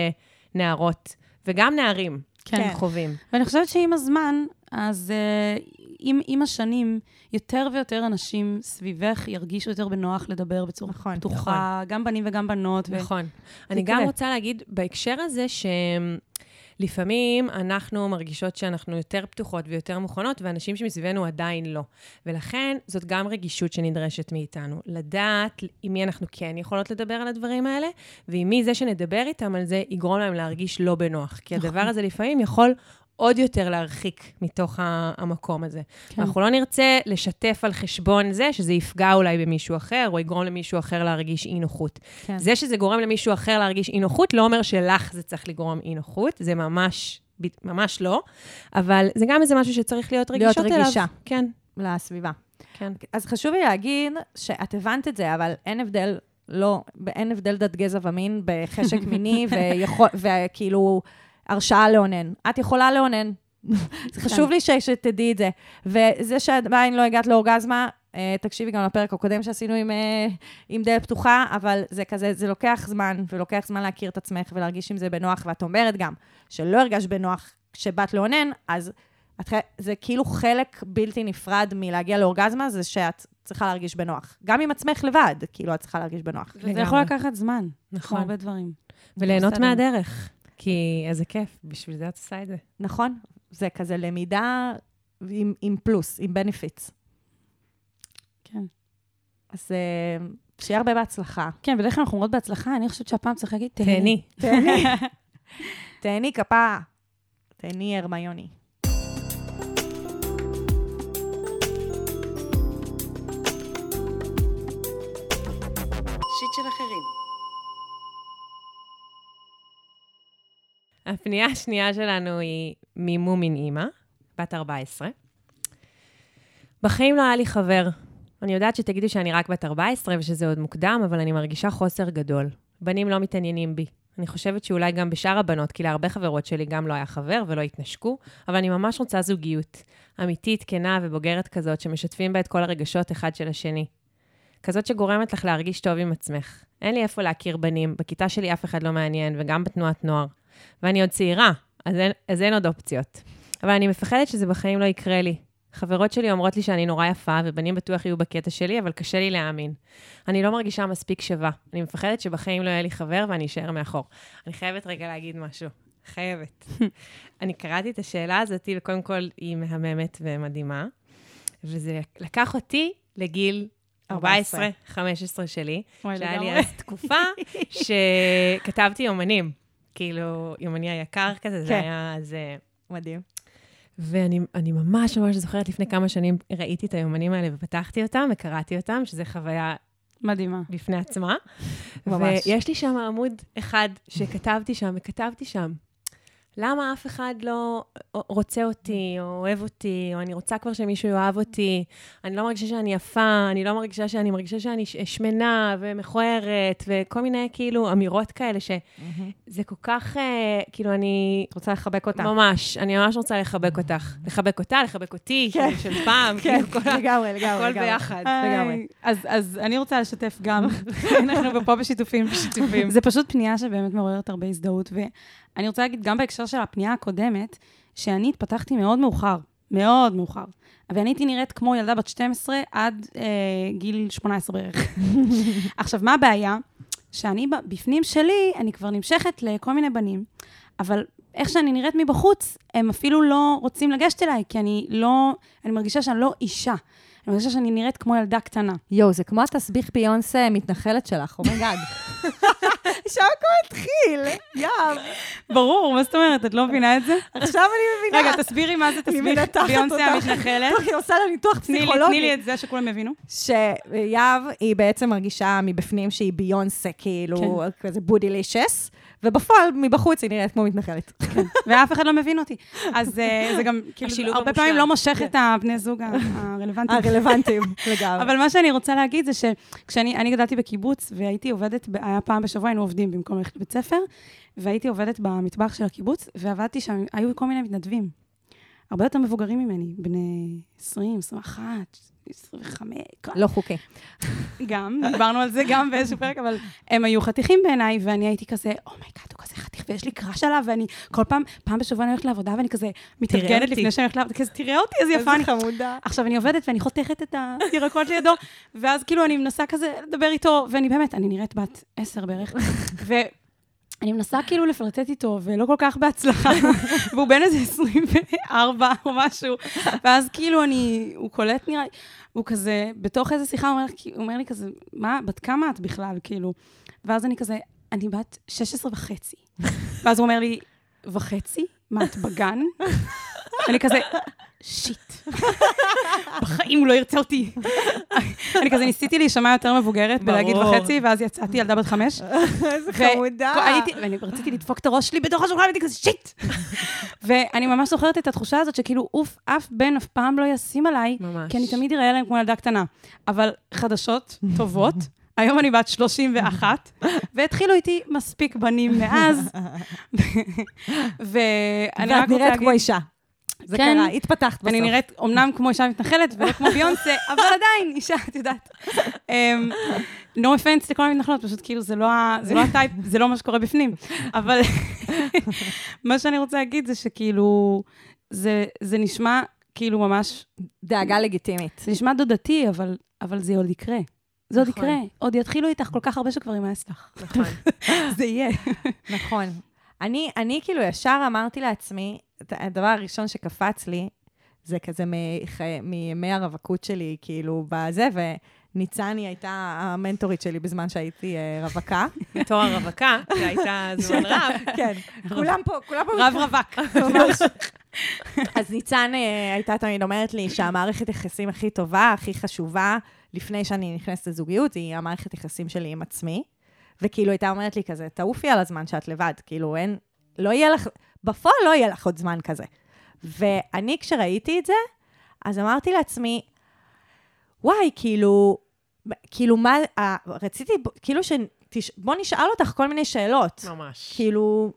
נערות, וגם נערים, כן. חווים. ואני חושבת שעם הזמן, אז uh, עם, עם השנים, יותר ויותר אנשים סביבך ירגישו יותר בנוח לדבר בצורה נכון, פתוחה, גם בנים וגם בנות. ו- נכון. אני יקרה. גם רוצה להגיד בהקשר הזה, שלפעמים אנחנו מרגישות שאנחנו יותר פתוחות ויותר מוכנות, ואנשים שמסביבנו עדיין לא. ולכן זאת גם רגישות שנדרשת מאיתנו. לדעת עם מי אנחנו כן יכולות לדבר על הדברים האלה, ועם מי זה שנדבר איתם על זה יגרום להם להרגיש לא בנוח. כי הדבר הזה לפעמים יכול... עוד יותר להרחיק מתוך המקום הזה. כן. אנחנו לא נרצה לשתף על חשבון זה, שזה יפגע אולי במישהו אחר, או יגרום למישהו אחר להרגיש אי-נוחות. כן. זה שזה גורם למישהו אחר להרגיש אי-נוחות, לא אומר שלך זה צריך לגרום אי-נוחות, זה ממש, ממש לא, אבל זה גם איזה משהו שצריך להיות להיות רגישות אליו. רגישה. כן, לסביבה. כן. אז חשוב לי להגיד שאת הבנת את זה, אבל אין הבדל, לא, אין הבדל דת גזע ומין בחשק מיני, ויכול, וכאילו, הרשאה לאונן. את יכולה לאונן. זה חשוב לי ש, שתדעי את זה. וזה שעדיין לא הגעת לאורגזמה, אה, תקשיבי גם לפרק הקודם שעשינו עם, אה, עם דלת פתוחה, אבל זה כזה, זה לוקח זמן, ולוקח זמן להכיר את עצמך ולהרגיש עם זה בנוח, ואת אומרת גם שלא הרגשת בנוח כשבאת לאונן, אז את, זה כאילו חלק בלתי נפרד מלהגיע לאורגזמה, זה שאת צריכה להרגיש בנוח. גם עם עצמך לבד, כאילו, את צריכה להרגיש בנוח. וזה יכול לקחת זמן, כמו נכון. הרבה דברים. וליהנות בסדר. מהדרך, כי איזה כיף, בשביל זה את עושה את זה. נכון, זה כזה למידה עם, עם פלוס, עם בנפיץ. כן. אז אה, שיהיה הרבה בהצלחה. כן, בדרך כלל אנחנו אומרות בהצלחה, אני חושבת שהפעם צריך להגיד תהני. תהני. תהני כפה. תהני הרמיוני. שיט של אחרים. הפנייה השנייה שלנו היא ממומין אימא, בת 14. בחיים לא היה לי חבר. אני יודעת שתגידו שאני רק בת 14 ושזה עוד מוקדם, אבל אני מרגישה חוסר גדול. בנים לא מתעניינים בי. אני חושבת שאולי גם בשאר הבנות, כי להרבה חברות שלי גם לא היה חבר ולא התנשקו, אבל אני ממש רוצה זוגיות. אמיתית, כנה ובוגרת כזאת, שמשתפים בה את כל הרגשות אחד של השני. כזאת שגורמת לך להרגיש טוב עם עצמך. אין לי איפה להכיר בנים, בכיתה שלי אף אחד לא מעניין, וגם בתנועת נוער. ואני עוד צעירה, אז אין, אז אין עוד אופציות. אבל אני מפחדת שזה בחיים לא יקרה לי. חברות שלי אומרות לי שאני נורא יפה, ובנים בטוח יהיו בקטע שלי, אבל קשה לי להאמין. אני לא מרגישה מספיק שווה. אני מפחדת שבחיים לא יהיה לי חבר ואני אשאר מאחור. אני חייבת רגע להגיד משהו. חייבת. אני קראתי את השאלה הזאת, וקודם כל היא מהממת ומדהימה, וזה לקח אותי לגיל 14-15 שלי, וואי, שהיה לי. אז תקופה שכתבתי יומנים. כאילו, יומני היקר כזה, זה כן. היה אז... אה, מדהים. ואני אני ממש ממש זוכרת, לפני כמה שנים ראיתי את היומנים האלה ופתחתי אותם וקראתי אותם, שזו חוויה מדהימה. בפני עצמה. ממש. ויש לי שם עמוד אחד שכתבתי שם, וכתבתי שם, למה אף אחד לא רוצה אותי, או אוהב אותי, או אני רוצה כבר שמישהו יאהב אותי, אני לא מרגישה שאני יפה, אני לא מרגישה שאני מרגישה שאני שמנה ומכוערת, וכל מיני כאילו אמירות כאלה, שזה כל כך, אה, כאילו אני... את רוצה לחבק אותה. ממש, אני ממש רוצה לחבק אותך. לחבק אותה, לחבק אותי, כן. כאילו של פעם, כן, כאילו כל ה... לגמרי, לגמרי. הכל. ביחד. לגמרי. אז, אז אני רוצה לשתף גם, אנחנו פה בשיתופים. בשיתופים. זה פשוט פנייה שבאמת מעוררת הרבה הזדהות, ואני רוצה להגיד, גם בהקשר של הפנייה הקודמת, שאני התפתחתי מאוד מאוחר, מאוד מאוחר. ואני הייתי נראית כמו ילדה בת 12 עד אה, גיל 18 בערך. עכשיו, מה הבעיה? שאני בפנים שלי, אני כבר נמשכת לכל מיני בנים, אבל איך שאני נראית מבחוץ, הם אפילו לא רוצים לגשת אליי, כי אני לא, אני מרגישה שאני לא אישה. אני מרגישה שאני נראית כמו ילדה קטנה. יואו, זה כמו התסביך ביונסה מתנחלת שלך, oh my God. שם הכל התחיל, ים. ברור, מה זאת אומרת? את לא מבינה את זה? עכשיו אני מבינה. רגע, תסבירי מה זה תסביך מנתחת ביונסה. המתנחלת. היא עושה לה ניתוח פסיכולוגי. תני לי את זה שכולם יבינו. שיהב, היא בעצם מרגישה מבפנים שהיא ביונסה, כאילו, כזה בודילישס, ובפועל, מבחוץ היא נראית כמו מתנחלת. ואף אחד לא מבין אותי. אז אה, זה גם, כאילו, הרבה. פעמים לא מושך את הבני זוג הרלוונטיים. הרלוונטיים לגמרי. אבל מה שאני רוצה להגיד זה שכשאני אני גדלתי בקיבוץ, והייתי עובדת, היה פעם בשבוע, היינו עובדים במקום ללכת לבית ספר, והייתי עובדת במטבח של הקיבוץ, ועבדתי שם, היו כל מיני מתנדבים. הרבה יותר מבוגרים ממני, בני 20, 21, 25, כל- לא חוקי. גם, דיברנו על זה גם באיזשהו פרק, אבל הם היו חתיכים בעיניי, ואני הייתי כזה, oh my god, הוא כזה חתיך, ויש לי crush עליו, ואני כל פעם, פעם בשבוע אני הולכת לעבודה, ואני כזה מתארגנת. לפני שאני הולכת לעבודה, כזה, תראה אותי, איזה יפה אני. חמודה. עכשיו, אני עובדת ואני חותכת את הירקות לידו, ואז כאילו אני מנסה כזה לדבר איתו, ואני באמת, אני נראית בת עשר בערך, ואני מנסה כאילו לפלרטט איתו, ולא כל כך בהצלחה, והוא בן איזה 24 או משהו, ואז כאילו אני, הוא קולט נראה לי, הוא כזה, בתוך איזה שיחה, הוא אומר, הוא אומר לי כזה, מה, בת כמה את בכלל, כאילו? ואז אני כזה, אני בת 16 וחצי. ואז הוא אומר לי, וחצי? מה, את בגן? אני כזה, שיט. בחיים הוא לא ירצה אותי. אני כזה ניסיתי להישמע יותר מבוגרת בלהגיד. וחצי, ואז יצאתי ילדה בת חמש. איזה חמודה. ואני רציתי לדפוק את הראש שלי בתוך השולחן, והייתי כזה, שיט! ואני ממש זוכרת את התחושה הזאת שכאילו, אוף, אף בן אף פעם לא ישים עליי. כי אני תמיד אראה להם כמו ילדה קטנה. אבל חדשות טובות, היום אני בת 31, והתחילו איתי מספיק בנים מאז. ואני רק ואת רוצה נראית להגיד... כמו אישה. זה כן. קרה, התפתחת בסוף. אני נראית אומנם כמו אישה מתנחלת ולא כמו ביונסה, אבל עדיין אישה, את יודעת. אמ, no offense לכל המתנחלות, פשוט כאילו זה לא זה לא הטייפ, זה לא מה שקורה בפנים. אבל מה שאני רוצה להגיד זה שכאילו, זה זה נשמע כאילו ממש, דאגה לגיטימית. זה נשמע דודתי, אבל אבל זה עוד יקרה. זה עוד נכון. יקרה. עוד יתחילו איתך כל כך הרבה שכבר יימאס לך. נכון. זה יהיה. נכון. אני, אני כאילו ישר אמרתי לעצמי, הדבר הראשון שקפץ לי, זה כזה מימי הרווקות שלי, כאילו, בזה, וניצני הייתה המנטורית שלי בזמן שהייתי אה, רווקה. בתור הרווקה, שהייתה זמן רב. כן, כולם פה, כולם פה... רב רווק. ממש. אז ניצן אה, הייתה תמיד אומרת לי שהמערכת יחסים הכי טובה, הכי חשובה, לפני שאני נכנסת לזוגיות, היא המערכת יחסים שלי עם עצמי. וכאילו הייתה אומרת לי כזה, תעופי על הזמן שאת לבד, כאילו אין, לא יהיה לך, בפועל לא יהיה לך עוד זמן כזה. ואני, כשראיתי את זה, אז אמרתי לעצמי, וואי, כאילו, כאילו מה, אה, רציתי, כאילו ש... תש- בוא נשאל אותך כל מיני שאלות. ממש. כאילו,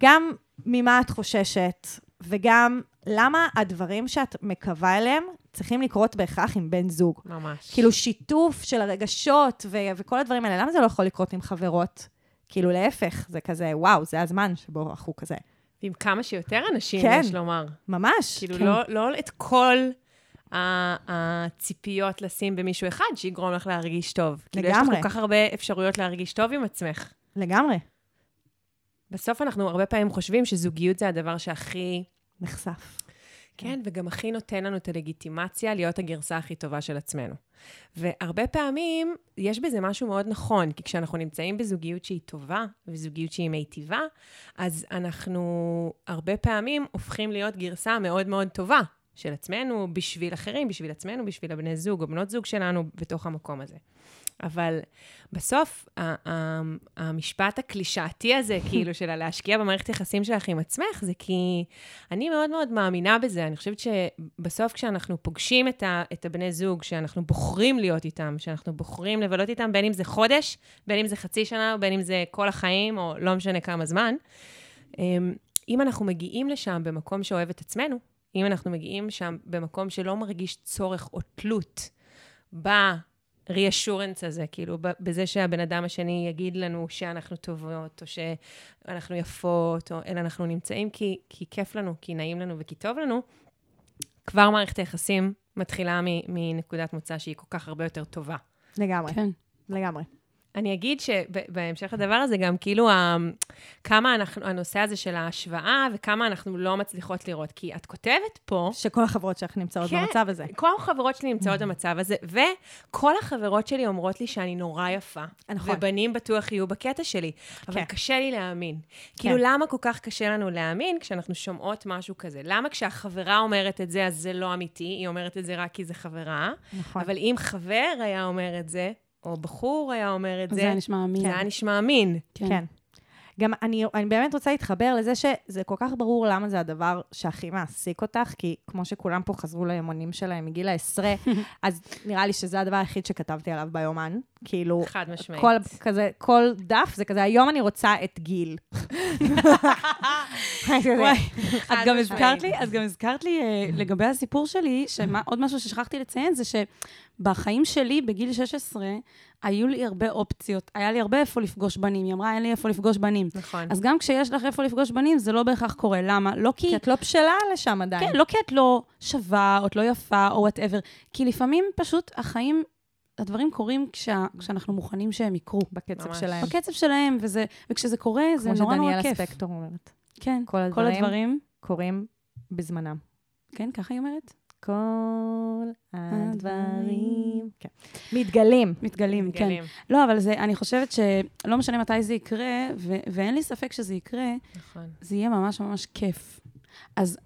גם ממה את חוששת, וגם למה הדברים שאת מקווה אליהם צריכים לקרות בהכרח עם בן זוג. ממש. כאילו, שיתוף של הרגשות ו- וכל הדברים האלה, למה זה לא יכול לקרות עם חברות? כאילו, להפך, זה כזה, וואו, זה הזמן שבו אנחנו כזה. ועם כמה שיותר אנשים, כן. יש לומר. ממש. כאילו, כן. לא, לא את כל הציפיות לשים במישהו אחד שיגרום לך להרגיש טוב. כאילו, יש לגמרי. לך כל כך הרבה אפשרויות להרגיש טוב עם עצמך. לגמרי. בסוף אנחנו הרבה פעמים חושבים שזוגיות זה הדבר שהכי... נחשף. כן, וגם הכי נותן לנו את הלגיטימציה להיות הגרסה הכי טובה של עצמנו. והרבה פעמים יש בזה משהו מאוד נכון, כי כשאנחנו נמצאים בזוגיות שהיא טובה, וזוגיות שהיא מיטיבה, אז אנחנו הרבה פעמים הופכים להיות גרסה מאוד מאוד טובה של עצמנו, בשביל אחרים, בשביל עצמנו, בשביל הבני זוג או בנות זוג שלנו בתוך המקום הזה. אבל בסוף, המשפט הקלישאתי הזה, כאילו, של הלהשקיע במערכת יחסים שלך עם עצמך, זה כי אני מאוד מאוד מאמינה בזה. אני חושבת שבסוף כשאנחנו פוגשים את, ה, את הבני זוג, שאנחנו בוחרים להיות איתם, שאנחנו בוחרים לבלות איתם, בין אם זה חודש, בין אם זה חצי שנה, או בין אם זה כל החיים, או לא משנה כמה זמן, אמ, אם אנחנו מגיעים לשם במקום שאוהב את עצמנו, אם אנחנו מגיעים שם במקום שלא מרגיש צורך או תלות ב-reassurance הזה, כאילו, בזה שהבן אדם השני יגיד לנו שאנחנו טובות, או שאנחנו יפות, או אלא אנחנו נמצאים כי, כי כיף לנו, כי נעים לנו וכי טוב לנו, כבר מערכת היחסים מתחילה מנקודת מוצא שהיא כל כך הרבה יותר טובה. לגמרי. כן. לגמרי. אני אגיד שבהמשך לדבר הזה, גם כאילו ה- כמה אנחנו, הנושא הזה של ההשוואה, וכמה אנחנו לא מצליחות לראות. כי את כותבת פה, שכל החברות שלך נמצאות כן. במצב הזה. כל החברות שלי נמצאות במצב הזה, וכל החברות שלי אומרות לי שאני נורא יפה. נכון. ובנים בטוח יהיו בקטע שלי. אבל כן. קשה לי להאמין. כאילו, למה כל כך קשה לנו להאמין כשאנחנו שומעות משהו כזה? למה כשהחברה אומרת את זה, אז זה לא אמיתי? היא אומרת את זה רק כי זה חברה. נכון. אבל אם חבר היה אומר את זה, או בחור היה אומר את זה זה, היה נשמע אמין. זה היה נשמע אמין. כן. גם אני, אני באמת רוצה להתחבר לזה שזה כל כך ברור למה זה הדבר שהכי מעסיק אותך, כי כמו שכולם פה חזרו ליומנים שלהם מגיל העשרה, אז נראה לי שזה הדבר היחיד שכתבתי עליו ביומן. כאילו, חד משמעית. כל, כזה, כל דף זה כזה, היום אני רוצה את גיל. וואי, את גם. הזכרת לי, את גם הזכרת לי אה, לגבי הסיפור שלי, שעוד משהו ששכחתי לציין זה שבחיים שלי, בגיל 16, היו לי הרבה אופציות. היה לי הרבה איפה לפגוש בנים. היא אמרה, אין לי איפה לפגוש בנים. נכון. אז גם כשיש לך איפה לפגוש בנים, זה לא בהכרח קורה. למה? לא כי... כי את לא בשלה לשם עדיין. כן, לא כי את לא שווה, או את לא יפה, או וואטאבר. כי לפעמים פשוט החיים, הדברים קורים כשה, כשאנחנו מוכנים שהם יקרו. בקצב ממש. שלהם. בקצב שלהם, וזה, וכשזה קורה, זה כמו נורא נורא שדניאלה כיף. ספקטור אומרת. כן, כל כל הדברים הדברים. קורים בזמנם. כן, ככה היא אומרת? כל הדברים... כן. מתגלים. מתגלים, כן. לא, אבל זה, אני חושבת שלא משנה מתי זה יקרה, ו- ואין לי ספק שזה יקרה, נכון. זה יהיה ממש ממש כיף. אז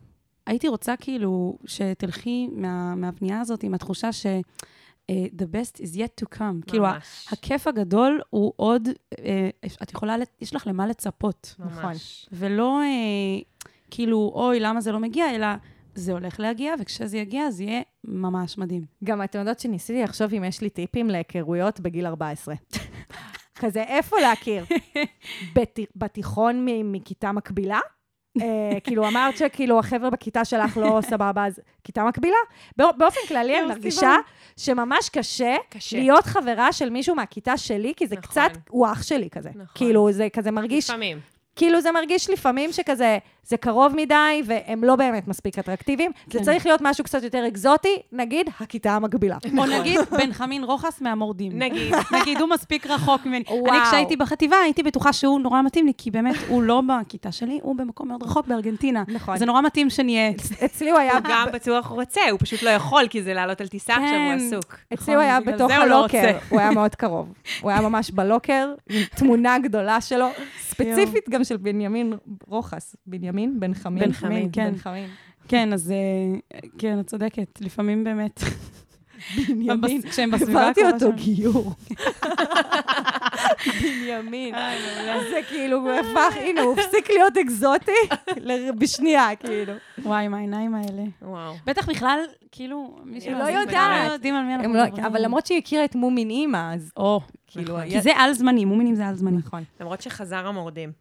הייתי רוצה כאילו שתלכי מה, מהפנייה הזאת עם התחושה ש... uh, the best is yet to come. כאילו, ממש. הכיף הגדול הוא עוד, uh, את יכולה, יש לך למה לצפות. נכון. ממש. ולא uh, כאילו, אוי, למה זה לא מגיע, אלא זה הולך להגיע, וכשזה יגיע, זה יהיה ממש מדהים. גם אתם יודעות שניסיתי לחשוב אם יש לי טיפים להיכרויות בגיל 14. כזה, איפה להכיר? בת, בתיכון מכיתה מקבילה? אה, כאילו, אמרת שכאילו החבר'ה בכיתה שלך לא סבבה, אז כיתה מקבילה? בא- באופן כללי, אני יואו, מרגישה. שממש קשה קשה. להיות חברה של מישהו מהכיתה שלי, כי זה נכון. קצת, הוא אח שלי כזה. נכון. כאילו, זה כזה מרגיש, לפעמים. כאילו זה מרגיש לפעמים שכזה, זה קרוב מדי, והם לא באמת מספיק אטרקטיביים. זה כן. צריך להיות משהו קצת יותר אקזוטי, נגיד, הכיתה המקבילה. או נגיד בנחמין רוחס מהמורדים. נגיד. נגיד, הוא מספיק רחוק ממני. וואו. אני כשהייתי בחטיבה, הייתי בטוחה שהוא נורא מתאים לי, כי באמת, הוא לא בכיתה שלי, הוא במקום מאוד רחוק בארגנטינה. נכון. זה נורא מתאים שנהיה... אצלי הוא היה... הוא גם בטוח הוא רוצה, הוא פשוט לא יכול, כי זה לעלות על טיסה עכשיו, הוא כן. עסוק. אצלי הוא היה בתוך זה לא הלוקר. הוא היה מאוד קרוב. הוא היה ממש בלוקר, עם תמונה גדולה שלו, ספציפית גם של בנימין רוחס. בנימין? בן חמין? בן חמין, כן. בן חמין. כן, אז אה, כן, את צודקת. לפעמים באמת, בנימין. בס- כשהם בסביבה העברתי אותו. גיור. בנימין. זה כאילו, הוא הפך, הנה, הוא הפסיק להיות אקזוטי בשנייה, כאילו. וואי, עם העיניים האלה. וואו. בטח בכלל, כאילו, מי שמאזין לא יודעת. לא יודעים על מי אנחנו הם לא- מדברים. אבל למרות שהיא הכירה את מומין אימא, אז או, כאילו... נכון. כי זה על זמני, מומינים זה על זמני. נכון. למרות שחזר המורדים.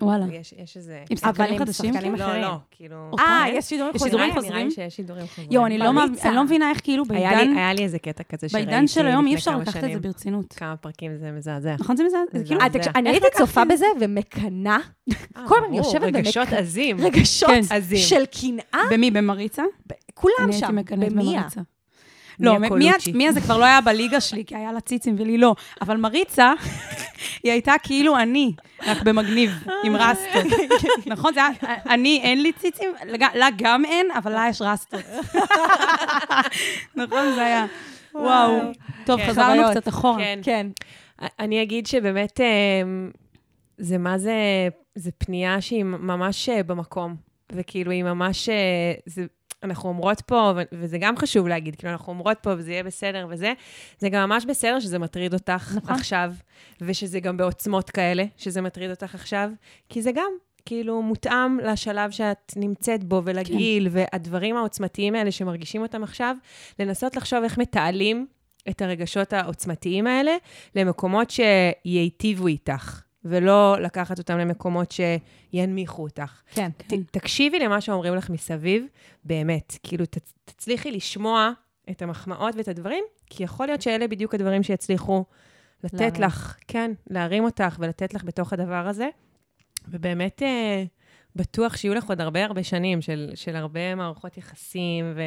וואלה. יש יש איזה... עם אבל שחקנים עם חדשים? שחקנים לא, אחרים. לא, כאילו... אה, אוקיי. יש שידורים יש חוזרים? שידורים נראה לי- חוזרים? נראה לי שיש שידורים חוזרים. יואו, אני לא. אני לא מבינה איך כאילו היה בעידן לי- היה לי איזה קטע כזה שראיתי בעידן של היום אי אפשר לקחת את זה. ברצינות. כמה פרקים זה מזעזע. נכון זה מזעזע? כאילו... אה, אני הייתי? צופה בזה ומקנאה, אה, כל הזמן יושבת רגשות במק- עזים. רגשות כן. עזים. של קנאה, במי? במריצה? כולם אני הייתי שם, מקנאת במיה. לא, מיה מיה- זה כבר לא היה בליגה שלי, כי היה לה ציצים ולי לא. אבל מריצה, היא הייתה כאילו אני, רק במגניב, עם רסטות. נכון? זה היה, אני, אין לי ציצים, לה גם אין, אבל לה יש רסטות. נכון? זה היה... וואו. טוב, כן. חזרנו. קצת אחורה. כן. כן. אני אגיד שבאמת, אמ, זה מה זה, זה פנייה שהיא ממש אה, במקום, וכאילו היא ממש, אה, זה, אנחנו אומרות פה, וזה גם חשוב להגיד, כאילו אנחנו אומרות פה וזה יהיה בסדר וזה, זה גם ממש בסדר שזה מטריד אותך נכון. עכשיו, ושזה גם בעוצמות כאלה, שזה מטריד אותך עכשיו, כי זה גם כאילו מותאם לשלב שאת נמצאת בו ולגיל, כן. והדברים העוצמתיים האלה שמרגישים אותם עכשיו, לנסות לחשוב איך מתעלים את הרגשות העוצמתיים האלה למקומות שייטיבו איתך, ולא לקחת אותם למקומות שינמיכו אותך. כן. כן. ת, תקשיבי למה שאומרים לך מסביב, באמת. כאילו, ת, תצליחי לשמוע את המחמאות ואת הדברים, כי יכול להיות שאלה בדיוק הדברים שיצליחו לתת להרים. לך, כן, להרים אותך ולתת לך בתוך הדבר הזה. ובאמת, אה, בטוח שיהיו לך עוד הרבה הרבה שנים של, של הרבה מערכות יחסים ו,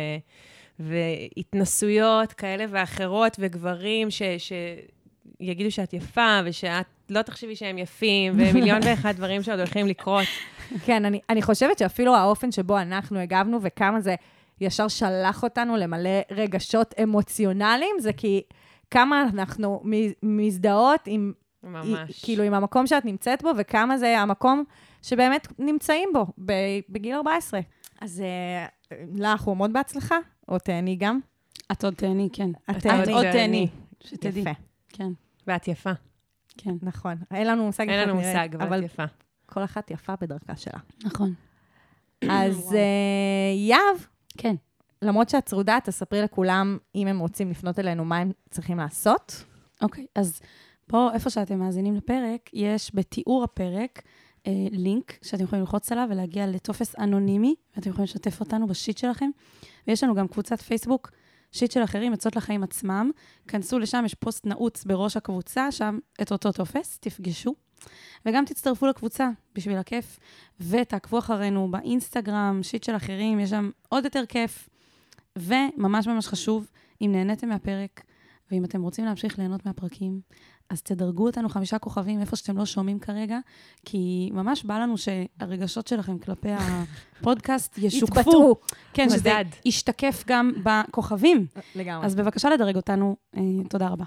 והתנסויות כאלה ואחרות, וגברים ש, שיגידו שאת יפה, ושאת לא תחשבי שהם יפים, ומיליון ואחד דברים שעוד הולכים לקרות. כן, אני, אני חושבת שאפילו האופן שבו אנחנו הגבנו וכמה זה ישר שלח אותנו למלא רגשות אמוציונליים, זה כי כמה אנחנו מ- מזדהות עם, ממש. כאילו, עם המקום שאת נמצאת בו, וכמה זה המקום שבאמת נמצאים בו ב, בגיל 14. אז אה, לך, הוא מאוד בהצלחה, או תהני גם. את עוד תהני, כן. את. עוד. תהני, שתדעי. יפה, כן, ואת יפה. כן, נכון. אין לנו מושג אין לנו מושג, אבל את יפה. כל אחת יפה בדרכה שלה. נכון. אז אה, יהב, כן. למרות שאת צרודה, תספרי לכולם, אם הם רוצים לפנות אלינו, מה הם צריכים לעשות. אוקיי, אז פה, איפה שאתם מאזינים לפרק, יש בתיאור הפרק אה, לינק שאתם יכולים ללחוץ עליו ולהגיע לטופס אנונימי, ואתם יכולים לשתף אותנו בשיט שלכם. ויש לנו גם קבוצת פייסבוק, שיט של אחרים, עצות לחיים עצמם. כנסו לשם, יש פוסט נעוץ בראש הקבוצה, שם את אותו טופס, תפגשו. וגם תצטרפו לקבוצה, בשביל הכיף, ותעקבו אחרינו באינסטגרם, שיט של אחרים, יש שם עוד יותר כיף. וממש ממש חשוב, אם נהניתם מהפרק, ואם אתם רוצים להמשיך ליהנות מהפרקים, אז תדרגו אותנו חמישה כוכבים איפה שאתם לא שומעים כרגע, כי ממש בא לנו שהרגשות שלכם כלפי הפודקאסט ישוקפו. התבטאו. כן, שזה מדד. ישתקף גם בכוכבים. לגמרי. אז בבקשה לדרג אותנו, אה, תודה רבה.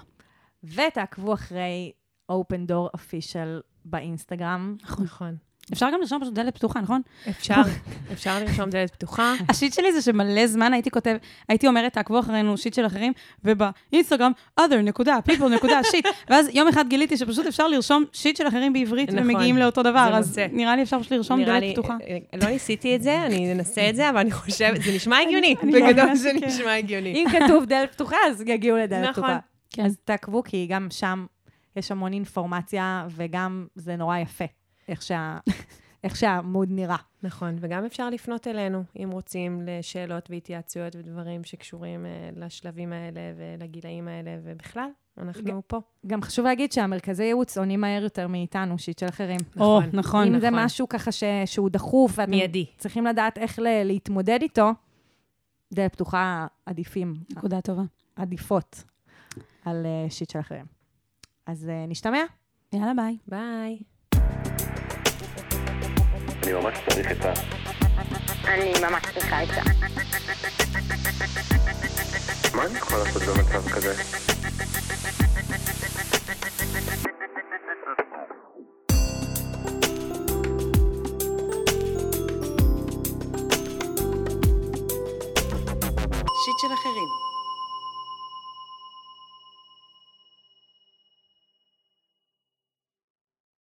ותעקבו אחרי open door official באינסטגרם. נכון. אפשר גם לרשום פשוט דלת פתוחה, נכון? אפשר, אפשר לרשום דלת פתוחה. השיט שלי זה שמלא זמן הייתי כותב, הייתי אומרת, תעקבו אחרינו שיט של אחרים, ובאינסטגרם, other נקודה, people נקודה, שיט. ואז יום אחד גיליתי שפשוט אפשר לרשום שיט של אחרים בעברית, נכון. ומגיעים לאותו דבר, אז מוצא. נראה לי אפשר פשוט לרשום דלת לי- פתוחה. אה, לא ניסיתי את זה, אני אנסה את זה, אבל אני חושבת, זה נשמע הגיוני. בגדול זה. נשמע הגיוני. אם כתוב דלת פתוחה, אז יגיעו לדלת נכון. פתוחה. כן. אז תעקבו, כי גם שם יש המון אינפורמציה, וגם זה נורא יפה, איך שה- איך שהעמוד נראה. נכון, וגם אפשר לפנות אלינו, אם רוצים, לשאלות והתייעצויות ודברים שקשורים אה, לשלבים האלה ולגילאים האלה, ובכלל, אנחנו פה. גם חשוב להגיד שהמרכזי ייעוץ עונים מהר יותר מאיתנו, שיט של אחרים. או, נכון. נכון. אם זה נכון. משהו ככה ש- שהוא דחוף, ואתם מיידי. צריכים לדעת איך ל- להתמודד איתו, דלת פתוחה עדיפים, נקודה טובה. עדיפות על אה, שיט של אחרים. אז אה, נשתמע. יאללה, ביי. ביי. אני ממש צריך עצה. אני ממש צריכה עצה. מה אני יכול לעשות במצב כזה?